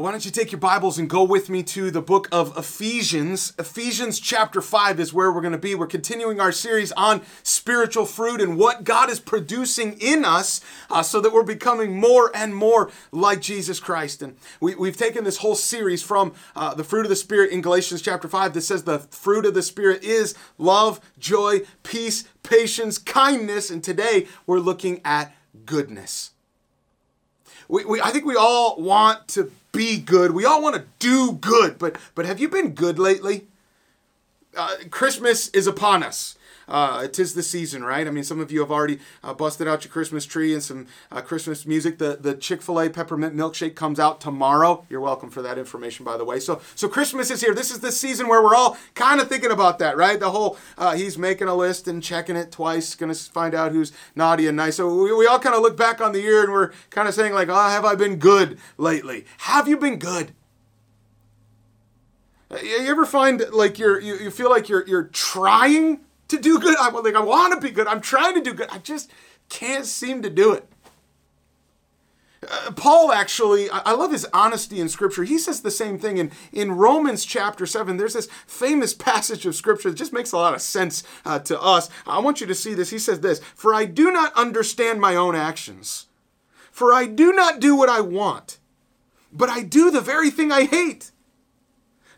Why don't you take your Bibles and go with me to the book of Ephesians? Ephesians chapter 5 is where we're going to be. We're continuing our series on spiritual fruit and what God is producing in us uh, so that we're becoming more and more like Jesus Christ. And we, have taken this whole series from uh, the fruit of the Spirit in Galatians chapter 5 that says the fruit of the Spirit is love, joy, peace, patience, kindness. And today we're looking at goodness. We, we, I think we all want to be good. We all want to do good, but but have you been good lately? Uh, Christmas is upon us. Uh, it is the season, right? I mean, some of you have already uh, busted out your Christmas tree and some uh, Christmas music. The the Chick Fil A peppermint milkshake comes out tomorrow. You're welcome for that information, by the way. So so Christmas is here. This is the season where we're all kind of thinking about that, right? The whole uh, he's making a list and checking it twice, gonna find out who's naughty and nice. So we, we all kind of look back on the year and we're kind of saying like, oh, have I been good lately? Have you been good? You ever find like you're you, you feel like you're you're trying to do good. I like I want to be good. I'm trying to do good. I just can't seem to do it. Uh, Paul actually, I, I love his honesty in Scripture. He says the same thing in, in Romans chapter 7. There's this famous passage of Scripture that just makes a lot of sense uh, to us. I want you to see this. He says this For I do not understand my own actions, for I do not do what I want, but I do the very thing I hate.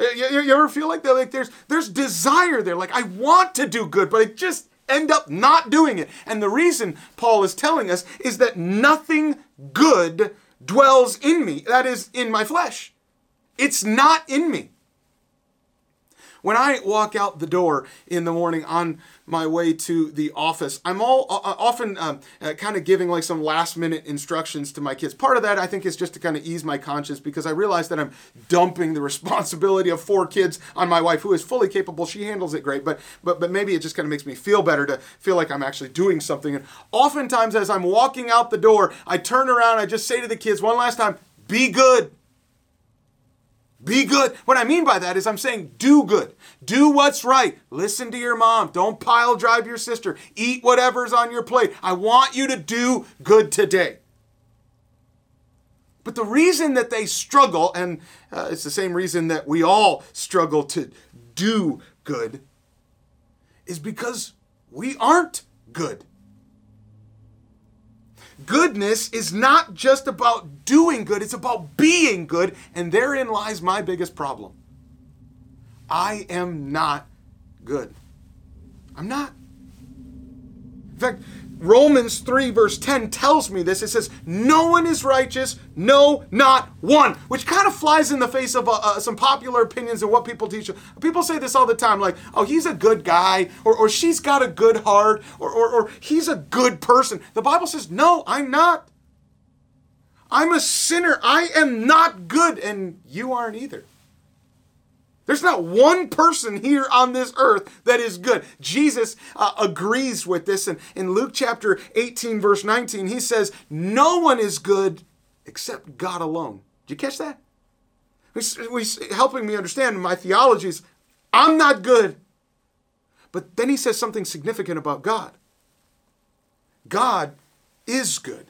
Uh, you, you, ever feel like that? Like there's there's desire there. Like I want to do good, but I just end up not doing it. And the reason Paul is telling us is that nothing good dwells in me. That is in my flesh. It's not in me. When I walk out the door in the morning on my way to the office, I'm all uh, uh often um, uh, kind of giving like some last minute instructions to my kids. Part of that I think is just to kind of ease my conscience because I realize that I'm dumping the responsibility of four kids on my wife, who is fully capable. She handles it great, but but but maybe it just kind of makes me feel better to feel like I'm actually doing something. And oftentimes, as I'm walking out the door, I turn around, I just say to the kids one last time, "Be good." Be good. What I mean by that is I'm saying do good. Do what's right. Listen to your mom. Don't pile drive your sister. Eat whatever's on your plate. I want you to do good today. But the reason that they struggle, and uh, it's the same reason that we all struggle to do good, is because we aren't good. Goodness is not just about doing good, it's about being good. And therein lies my biggest problem. I am not good. I'm not. Fact, Romans 3, verse 10 tells me this. It says, No one is righteous, no, not one, which kind of flies in the face of uh, uh, some popular opinions and what people teach. People say this all the time, like, oh, he's a good guy, or, or she's got a good heart, or, or, or he's a good person. The Bible says, No, I'm not. I'm a sinner. I am not good, and you aren't either. There's not one person here on this earth that is good. Jesus uh, agrees with this. And in Luke chapter 18, verse 19, he says, No one is good except God alone. Did you catch that? He's, helping me understand my theologies. I'm not good. But then he says something significant about God. God is good.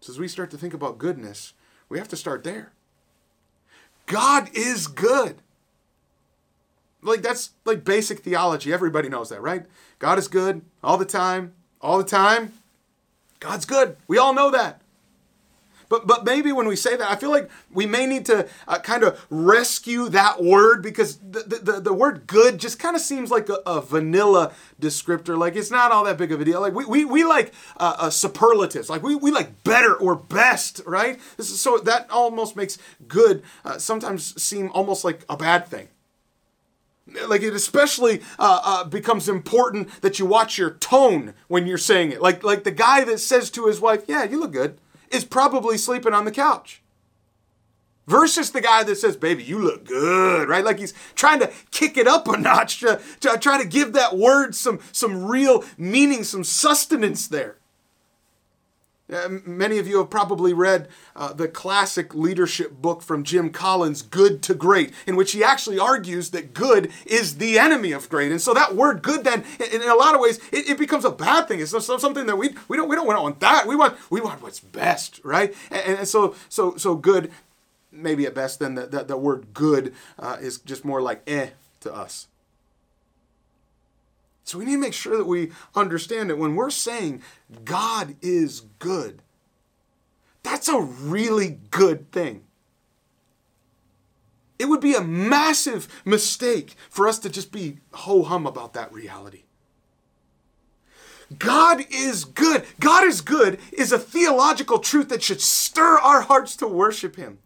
So as we start to think about goodness, we have to start there. God is good. Like that's like basic theology. Everybody knows that, right? God is good all the time, all the time. God's good. We all know that. But, but maybe when we say that, I feel like we may need to uh, kind of rescue that word because the, the, the word good just kind of seems like a, a, vanilla descriptor. Like it's not all that big of a deal. Like we, we, we like uh, uh, superlatives. Like we, we like better or best, right? Is, so that almost makes good uh, sometimes seem almost like a bad thing. Like it especially uh, uh, becomes important that you watch your tone when you're saying it. Like like the guy that says to his wife, "Yeah, you look good." Is probably sleeping on the couch. versus the guy that says, Baby, you look good, right? Like he's trying to kick it up a notch to, to try to give that word some, some real meaning, some sustenance there. Uh, many of you have probably read uh, the classic leadership book from Jim Collins, Good to Great, in which he actually argues that good is the enemy of great. And so that word good then, in, in a lot of ways, it, it, becomes a bad thing. It's something that we, we, don't, we don't want that. We want, we want what's best, right? And, and so, so, so good, maybe at best, then the, the, the word good uh, is just more like eh to us. So we need to make sure that we understand that when we're saying God is good, that's a really good thing. It would be a massive mistake for us to just be ho hum about that reality. God is good. God is good is a theological truth that should stir our hearts to worship Him.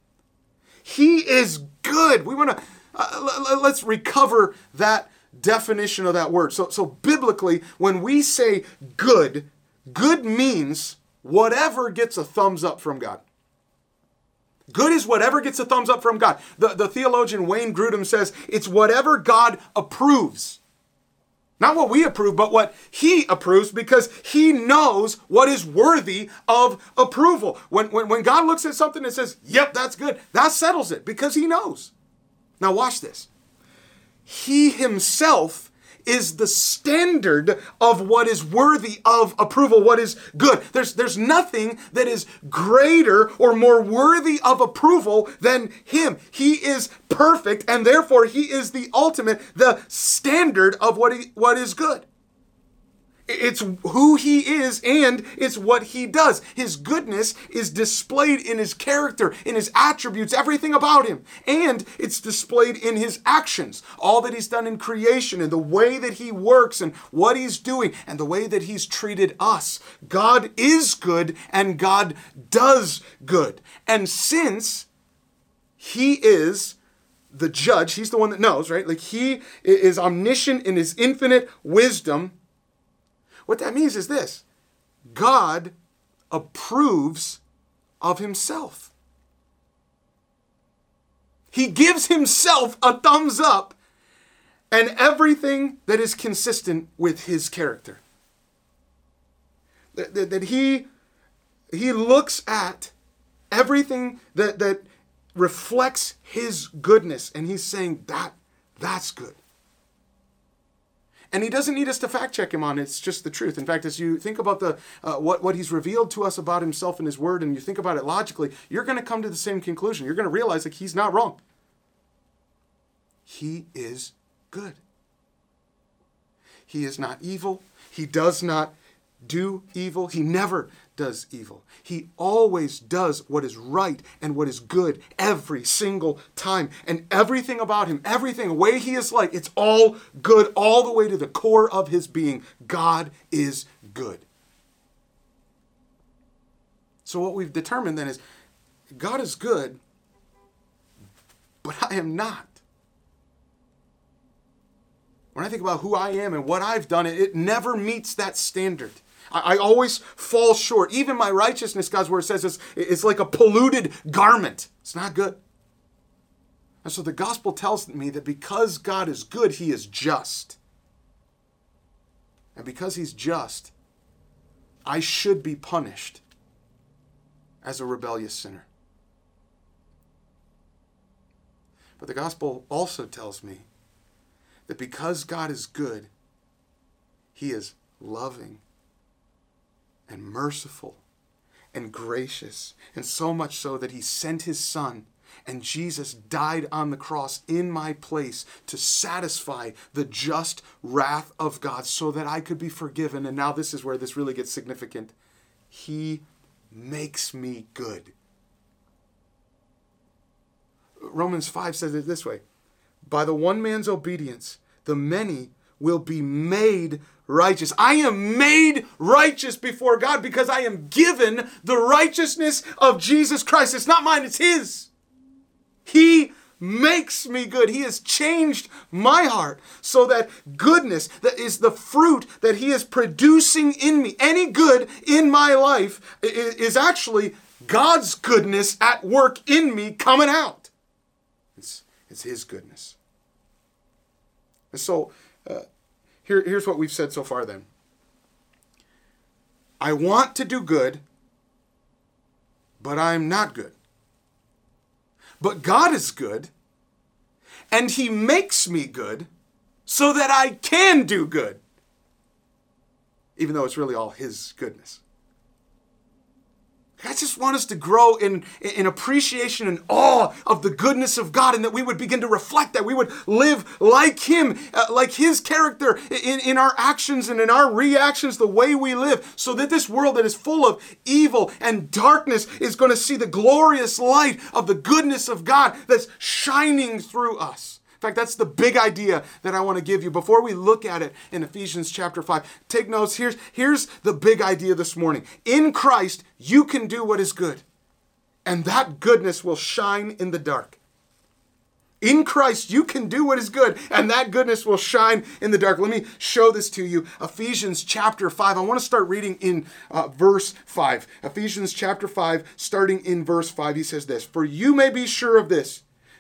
He is good. We want to, uh, let's recover that definition of that word. So, so biblically, when we say good, good means whatever gets a thumbs up from God. Good is whatever gets a thumbs up from God. The, the theologian Wayne Grudem says it's whatever God approves. Not what we approve, but what he approves because he knows what is worthy of approval. When, when, when God looks at something and says, yep, that's good, that settles it because he knows. Now, watch this. He himself is the standard of what is worthy of approval, what is good. There's, there's nothing that is greater or more worthy of approval than him. He is perfect, and therefore he is the ultimate, the standard of what, he, what is good. It's who he is and it's what he does. His goodness is displayed in his character, in his attributes, everything about him. And it's displayed in his actions, all that he's done in creation and the way that he works and what he's doing and the way that he's treated us. God is good and God does good. And since he is the judge, he's the one that knows, right? Like he is omniscient in his infinite wisdom what that means is this God approves of himself. He gives himself a thumbs up and everything that is consistent with his character. That, that, that, he, he looks at everything that, that reflects his goodness and he's saying that that's good. And he doesn't need us to fact check him on it. It's just the truth. In fact, as you think about the uh, what, what he's revealed to us about himself and his word, and you think about it logically, you're going to come to the same conclusion. You're going to realize that he's not wrong. He is good. He is not evil. He does not do evil. He never does evil. He always does what is right and what is good every single time. And everything about him, everything, the way he is like, it's all good, all the way to the core of his being. God is good. So, what we've determined then is God is good, but I am not. When I think about who I am and what I've done, it never meets that standard. I, I always fall short. Even my righteousness, God's word says, is, it's like a polluted garment. It's not good. And so the gospel tells me that because God is good, he is just. And because he's just, I should be punished as a rebellious sinner. But the gospel also tells me that because God is good, he is loving and merciful and gracious, and so much so that he sent his son. And Jesus died on the cross in my place to satisfy the just wrath of God so that I could be forgiven. And now, this is where this really gets significant. He makes me good. Romans 5 says it this way By the one man's obedience, the many will be made righteous. I am made righteous before God because I am given the righteousness of Jesus Christ. It's not mine, it's His. He makes me good. He has changed my heart so that goodness that is the fruit that he is producing in me, any good in my life is actually God's goodness at work in me coming out. It's, it's His goodness. And so, here, here's what we've said so far then. I want to do good, but I'm not good. But God is good, and He makes me good so that I can do good, even though it's really all His goodness. I just want us to grow in, in appreciation and awe of the goodness of God and that we would begin to reflect that. We would live like Him, uh, like His character in, in our actions and in our reactions, the way we live, so that this world that is full of evil and darkness is going to see the glorious light of the goodness of God that's shining through us. In fact, that's the big idea that I want to give you. Before we look at it in Ephesians chapter 5, take notes. Here's, here's the big idea this morning. In Christ, you can do what is good, and that goodness will shine in the dark. In Christ, you can do what is good, and that goodness will shine in the dark. Let me show this to you. Ephesians chapter 5. I want to start reading in uh, verse 5. Ephesians chapter 5, starting in verse 5, he says this For you may be sure of this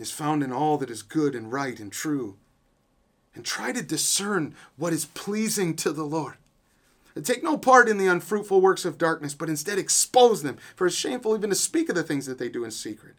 is found in all that is good and right and true. And try to discern what is pleasing to the Lord. And take no part in the unfruitful works of darkness, but instead expose them, for it's shameful even to speak of the things that they do in secret.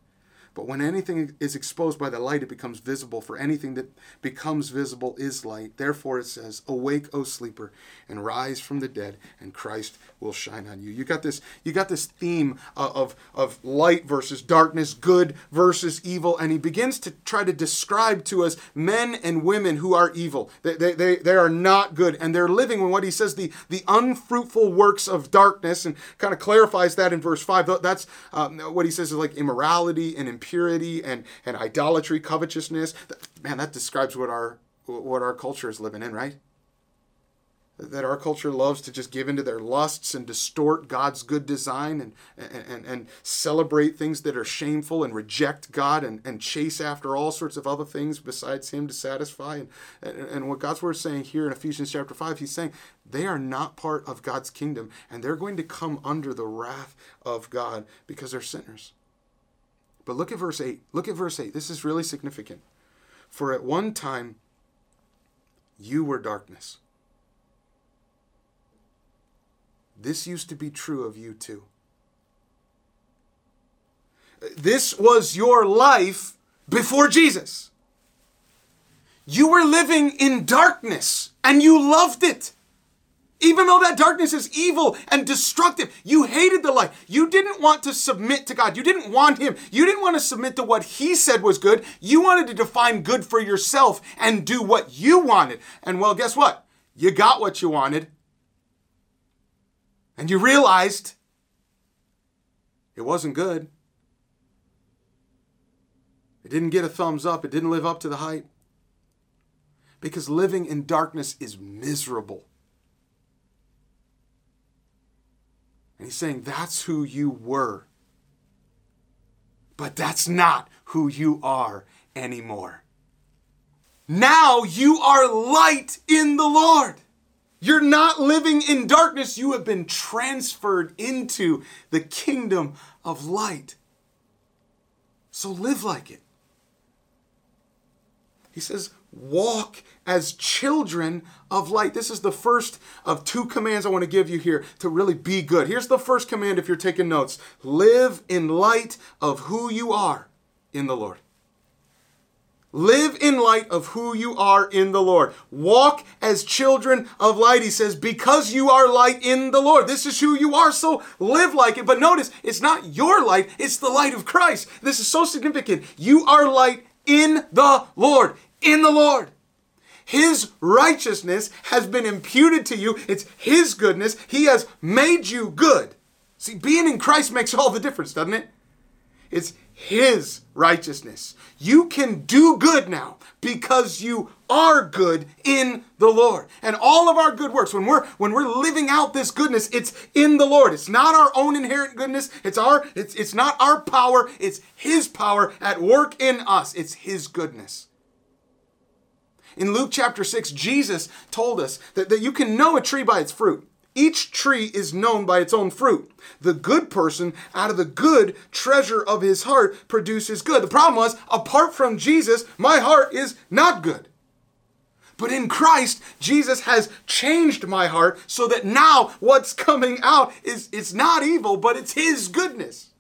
But when anything is exposed by the light, it becomes visible, for anything that becomes visible is light. Therefore it says, Awake, O sleeper, and rise from the dead, and Christ will shine on you. You got this, you got this theme of, of light versus darkness, good versus evil, and he begins to try to describe to us men and women who are evil. They, they, they, they are not good, and they're living in what he says the, the unfruitful works of darkness, and kind of clarifies that in verse 5. That's um, what he says is like immorality and impurity and, and idolatry, covetousness. Man, that describes what our what our culture is living in, right? that our culture loves to just give into their lusts and distort God's good design and, and, and celebrate things that are shameful and reject God and, and chase after all sorts of other things besides Him to satisfy. And, and what God's Word is saying here in Ephesians chapter 5, He's saying they are not part of God's kingdom and they're going to come under the wrath of God because they're sinners. But look at verse 8. Look at verse 8. This is really significant. For at one time you were darkness. This used to be true of you too. This was your life before Jesus. You were living in darkness and you loved it. Even though that darkness is evil and destructive, you hated the light. You didn't want to submit to God. You didn't want Him. You didn't want to submit to what He said was good. You wanted to define good for yourself and do what you wanted. And well, guess what? You got what you wanted. And you realized it wasn't good. It didn't get a thumbs up, it didn't live up to the hype. Because living in darkness is miserable. And he's saying that's who you were. But that's not who you are anymore. Now you are light in the Lord. You're not living in darkness. You have been transferred into the kingdom of light. So live like it. He says, walk as children of light. This is the first of two commands I want to give you here to really be good. Here's the first command if you're taking notes live in light of who you are in the Lord. Live in light of who you are in the Lord. Walk as children of light, he says, because you are light in the Lord. This is who you are, so live like it. But notice, it's not your light, it's the light of Christ. This is so significant. You are light in the Lord. In the Lord. His righteousness has been imputed to you. It's His goodness. He has made you good See, being in Christ makes all the difference, doesn't it? It's His righteousness. You can do good now because you are good in the Lord. And all of our good works, when we're when we're living out this goodness, it's in the Lord. It's not our own inherent goodness. It's our it's it's not our power, it's his power at work in us. It's his goodness. In Luke chapter 6, Jesus told us that, that you can know a tree by its fruit. Each tree is known by its own fruit. The good person, out of the good treasure of his heart, produces good. The problem was, apart from Jesus, my heart is not good. But in Christ, Jesus has changed my heart so that now what's coming out is it's not evil, but it's his goodness.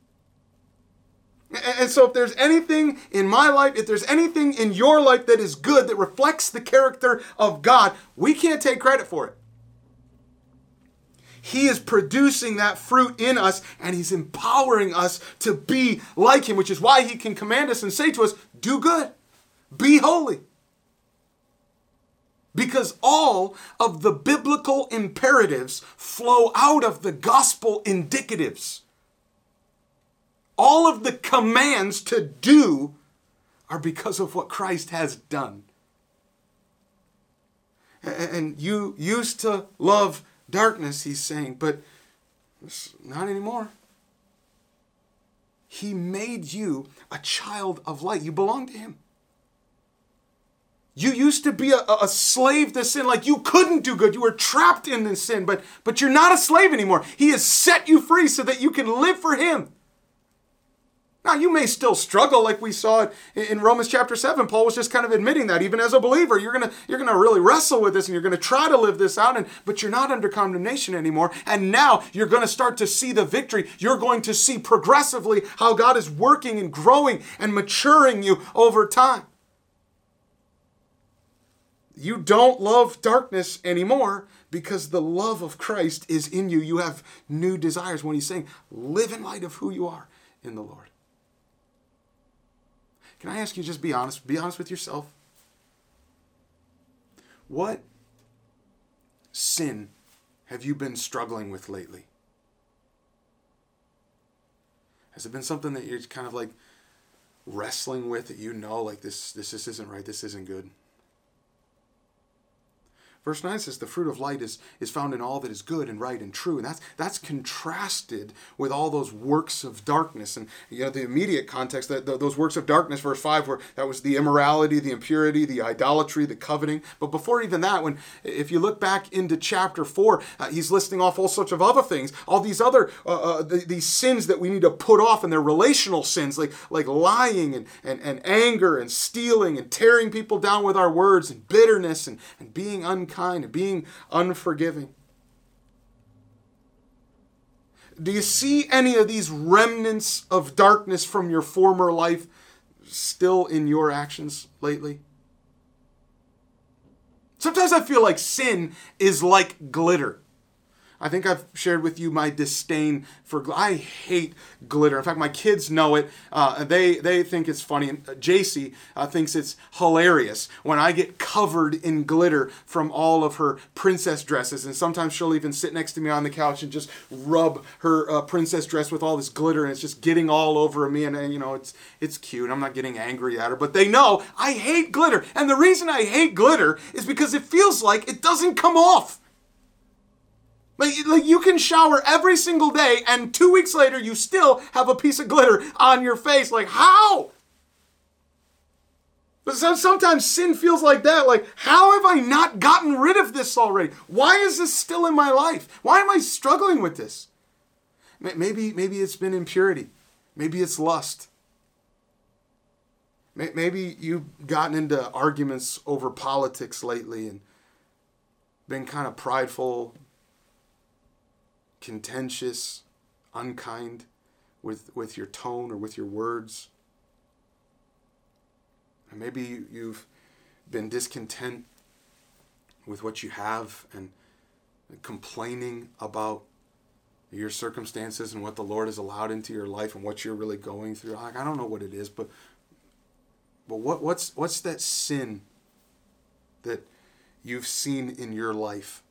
And so, if there's anything in my life, if there's anything in your life that is good, that reflects the character of God, we can't take credit for it. He is producing that fruit in us and He's empowering us to be like Him, which is why He can command us and say to us, Do good, be holy. Because all of the biblical imperatives flow out of the gospel indicatives. All of the commands to do are because of what Christ has done. And you used to love darkness, he's saying, but not anymore. He made you a child of light. You belong to him. You used to be a, a, slave to sin, like you couldn't do good. You were trapped in the sin, but, but you're not a slave anymore. He has set you free so that you can live for him. Now, you may still struggle like we saw it in Romans chapter 7. Paul was just kind of admitting that even as a believer, you're going to you're going to really wrestle with this and you're going to try to live this out and but you're not under condemnation anymore. And now you're going to start to see the victory. You're going to see progressively how God is working and growing and maturing you over time. You don't love darkness anymore because the love of Christ is in you. You have new desires when he's saying, live in light of who you are in the Lord. Can I ask you just be honest? Be honest with yourself. What sin have you been struggling with lately? Has it been something that you're kind of like wrestling with that you know like this this just isn't right, this isn't good? Verse 9 says the fruit of light is, is found in all that is good and right and true. And that's that's contrasted with all those works of darkness. And you know, the immediate context, that those works of darkness, verse 5, where that was the immorality, the impurity, the idolatry, the coveting. But before even that, when if you look back into chapter 4, uh, he's listing off all sorts of other things, all these other uh, uh, the, these sins that we need to put off, and they're relational sins, like like lying and, and, and anger and stealing and tearing people down with our words and bitterness and, and being unkind unkind, being unforgiving. Do you see any of these remnants of darkness from your former life still in your actions lately? Sometimes I feel like sin is like glitter. I think I've shared with you my disdain for. I hate glitter. In fact, my kids know it. Uh, they they think it's funny. And uh, JC uh, thinks it's hilarious when I get covered in glitter from all of her princess dresses. And sometimes she'll even sit next to me on the couch and just rub her uh, princess dress with all this glitter, and it's just getting all over me. And, and you know, it's it's cute. I'm not getting angry at her, but they know I hate glitter. And the reason I hate glitter is because it feels like it doesn't come off. Like, like you can shower every single day, and two weeks later, you still have a piece of glitter on your face. Like, how? But sometimes sin feels like that. Like, how have I not gotten rid of this already? Why is this still in my life? Why am I struggling with this? Maybe, maybe it's been impurity. Maybe it's lust. Maybe you've gotten into arguments over politics lately and been kind of prideful, contentious, unkind with, with your tone or with your words. And maybe you've been discontent with what you have and complaining about your circumstances and what the Lord has allowed into your life and what you're really going through. Like I don't know what it is, but but what what's what's that sin that you've seen in your life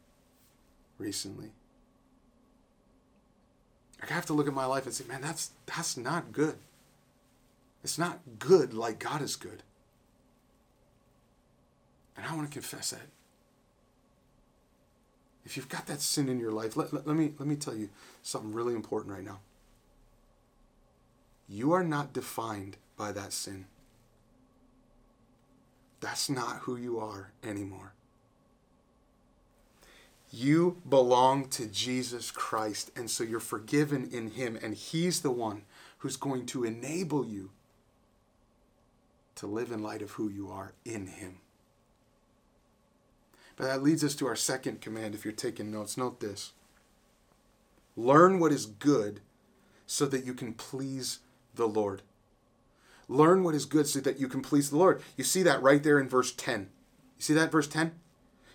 recently? I have to look at my life and say, man, that's that's not good. It's not good like God is good. And I want to confess that. If you've got that sin in your life, let, let, let, me, let me tell you something really important right now. You are not defined by that sin. That's not who you are anymore. You belong to Jesus Christ, and so you're forgiven in Him, and He's the one who's going to enable you to live in light of who you are in Him. But that leads us to our second command. If you're taking notes, note this learn what is good so that you can please the Lord. Learn what is good so that you can please the Lord. You see that right there in verse 10. You see that verse 10?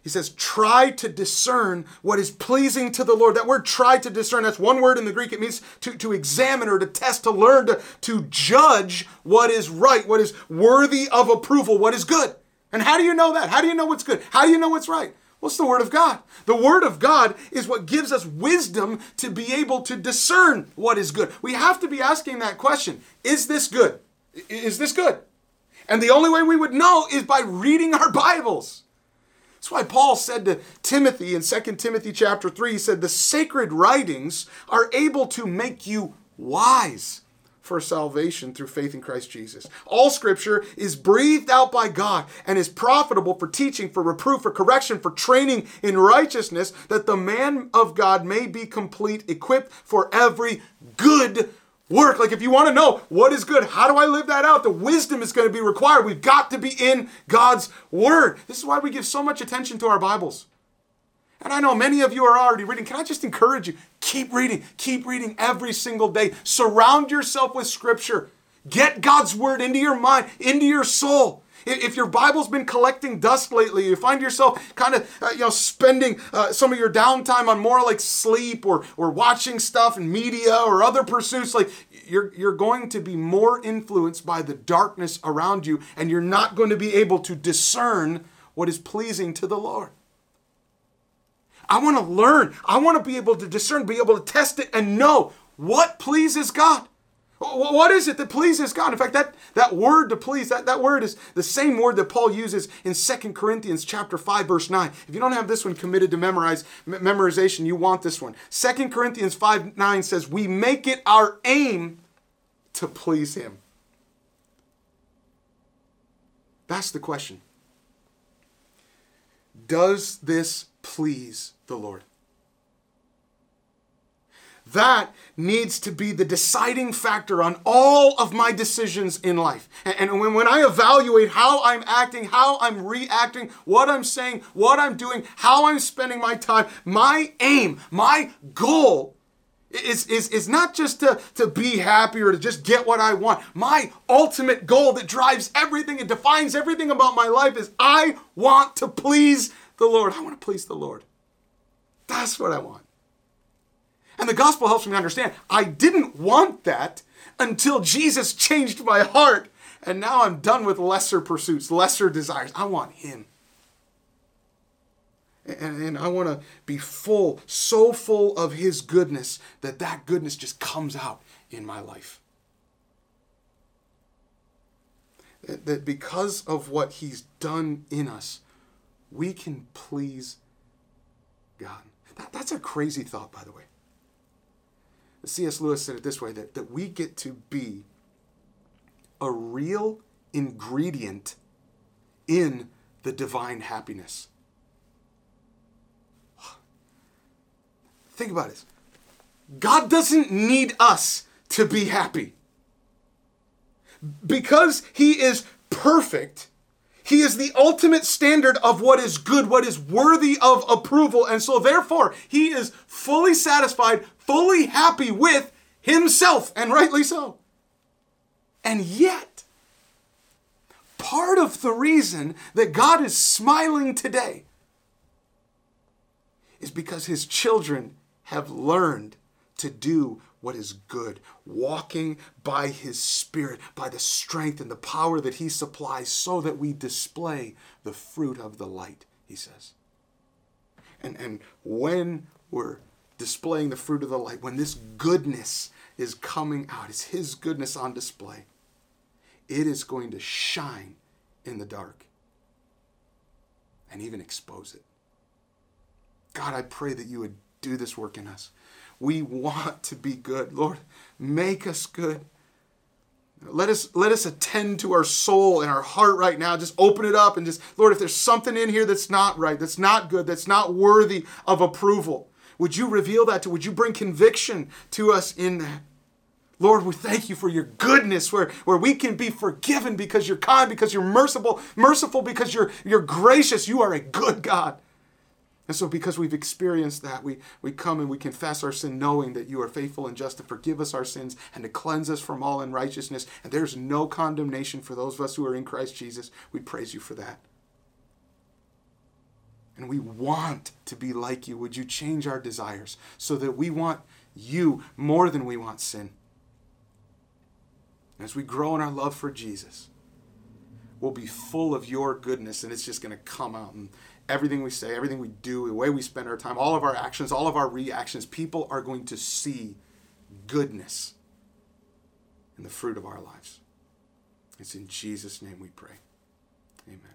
He says, try to discern what is pleasing to the Lord. That word try to discern, that's one word in the Greek. It means to, to examine or to test, to learn, to, to judge what is right, what is worthy of approval, what is good. And how do you know that? How do you know what's good? How do you know what's right? What's the Word of God? The Word of God is what gives us wisdom to be able to discern what is good. We have to be asking that question Is this good? Is this good? And the only way we would know is by reading our Bibles. That's why Paul said to Timothy in 2 Timothy chapter 3, he said, The sacred writings are able to make you wise for salvation through faith in Christ Jesus. All scripture is breathed out by God and is profitable for teaching, for reproof, for correction, for training in righteousness, that the man of God may be complete, equipped for every good work. Like if you want to know what is good, how do I live that out? The wisdom is going to be required. We've got to be in God's word. This is why we give so much attention to our Bibles. And I know many of you are already reading. Can I just encourage you? Keep reading. Keep reading every single day. Surround yourself with scripture. Get God's word into your mind, into your soul. If your Bible's been collecting dust lately, you find yourself kind of, uh, you know, spending uh, some of your downtime on more like sleep or, or watching stuff in media or other pursuits, like you're, you're going to be more influenced by the darkness around you and you're not going to be able to discern what is pleasing to the Lord. I want to learn. I want to be able to discern, be able to test it and know what pleases God. What is it that pleases God? In fact, that, that word to please, that, that word is the same word that Paul uses in Second Corinthians chapter 5, verse 9. If you don't have this one committed to memorize memorization, you want this one. Second Corinthians 5, 9 says, We make it our aim to please him. That's the question. Does this please the Lord? That needs to be the deciding factor on all of my decisions in life. And when, when I evaluate how I'm acting, how I'm reacting, what I'm saying, what I'm doing, how I'm spending my time, my aim, my goal is, is, is not just to, to be happy or to just get what I want. My ultimate goal that drives everything and defines everything about my life is I want to please the Lord. I want to please the Lord. That's what I want. And the gospel helps me understand I didn't want that until Jesus changed my heart. And now I'm done with lesser pursuits, lesser desires. I want Him. And, and I want to be full, so full of His goodness that that goodness just comes out in my life. That because of what He's done in us, we can please God. That, that's a crazy thought, by the way. C.S. Lewis said it this way that, that we get to be a real ingredient in the divine happiness. Think about this. God doesn't need us to be happy. Because He is perfect, He is the ultimate standard of what is good, what is worthy of approval. And so, therefore, He is fully satisfied, fully happy with himself, and rightly so. And yet, part of the reason that God is smiling today is because his children have learned to do what is good, walking by his spirit, by the strength and the power that he supplies, so that we display the fruit of the light, he says. And, and when we're displaying the fruit of the light, when this goodness is coming out, it's His goodness on display, it is going to shine in the dark and even expose it. God, I pray that you would do this work in us. We want to be good. Lord, make us good. Let us let us attend to our soul and our heart right now. Just open it up and just Lord, if there's something in here that's not right, that's not good, that's not worthy of approval, would you reveal that to? Would you bring conviction to us in that? Lord, we thank you for your goodness, where, where we can be forgiven because you're kind, because you're merciful, merciful because you're, you're gracious. You are a good God. And so, because we've experienced that, we, we come and we confess our sin, knowing that you are faithful and just to forgive us our sins and to cleanse us from all unrighteousness. And there's no condemnation for those of us who are in Christ Jesus. We praise you for that. And we want to be like you. Would you change our desires so that we want you more than we want sin? As we grow in our love for Jesus, we'll be full of your goodness and it's just going to come out. And everything we say, everything we do, the way we spend our time, all of our actions, all of our reactions, people are going to see goodness in the fruit of our lives. It's in Jesus' name we pray. Amen.